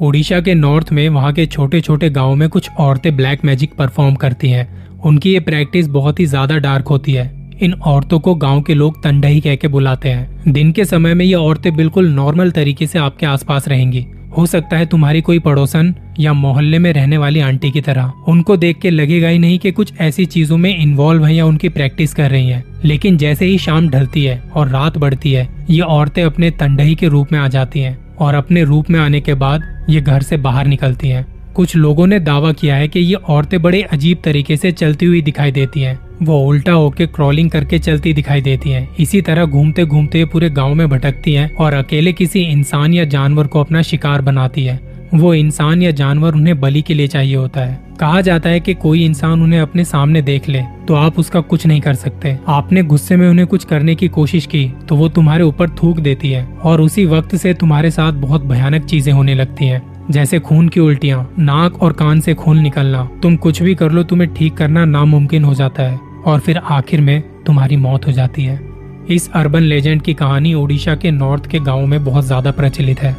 ओडिशा के नॉर्थ में वहाँ के छोटे छोटे गाँव में कुछ औरतें ब्लैक मैजिक परफॉर्म करती हैं। उनकी ये प्रैक्टिस बहुत ही ज़्यादा डार्क होती है। इन औरतों को गाँव के लोग तंडही कह के बुलाते हैं। दिन के समय में ये औरतें बिल्कुल नॉर्मल तरीके से आपके आसपास रहेंगी। हो सकता है तुम्हारी कोई पड़ोसन या मोहल्ले में रहने वाली आंटी की तरह। उनको देख के लगेगा ही नहीं कि कुछ ऐसी चीज़ों में इन्वॉल्व है या उनकी प्रैक्टिस कर रही हैं। लेकिन जैसे ही शाम ढलती है और रात बढ़ती है, ये औरतें अपने तंडही के रूप में आ जाती हैं। और अपने रूप में आने के बाद ये घर से बाहर निकलती है। कुछ लोगों ने दावा किया है कि ये औरतें बड़े अजीब तरीके से चलती हुई दिखाई देती हैं। वो उल्टा होके क्रॉलिंग करके चलती दिखाई देती हैं। इसी तरह घूमते घूमते पूरे गाँव में भटकती हैं और अकेले किसी इंसान या जानवर को अपना शिकार बनाती है। वो इंसान या जानवर उन्हें बलि के लिए चाहिए होता है। कहा जाता है कि कोई इंसान उन्हें अपने सामने देख ले तो आप उसका कुछ नहीं कर सकते। आपने गुस्से में उन्हें कुछ करने की कोशिश की तो वो तुम्हारे ऊपर थूक देती है, और उसी वक्त से तुम्हारे साथ बहुत भयानक चीज़ें होने लगती हैं, जैसे खून की उल्टियाँ, नाक और कान से खून निकलना। तुम कुछ भी कर लो, तुम्हें ठीक करना नामुमकिन हो जाता है, और फिर आखिर में तुम्हारी मौत हो जाती है। इस अर्बन लेजेंड की कहानी ओडिशा के नॉर्थ के गाँव में बहुत ज़्यादा प्रचलित है।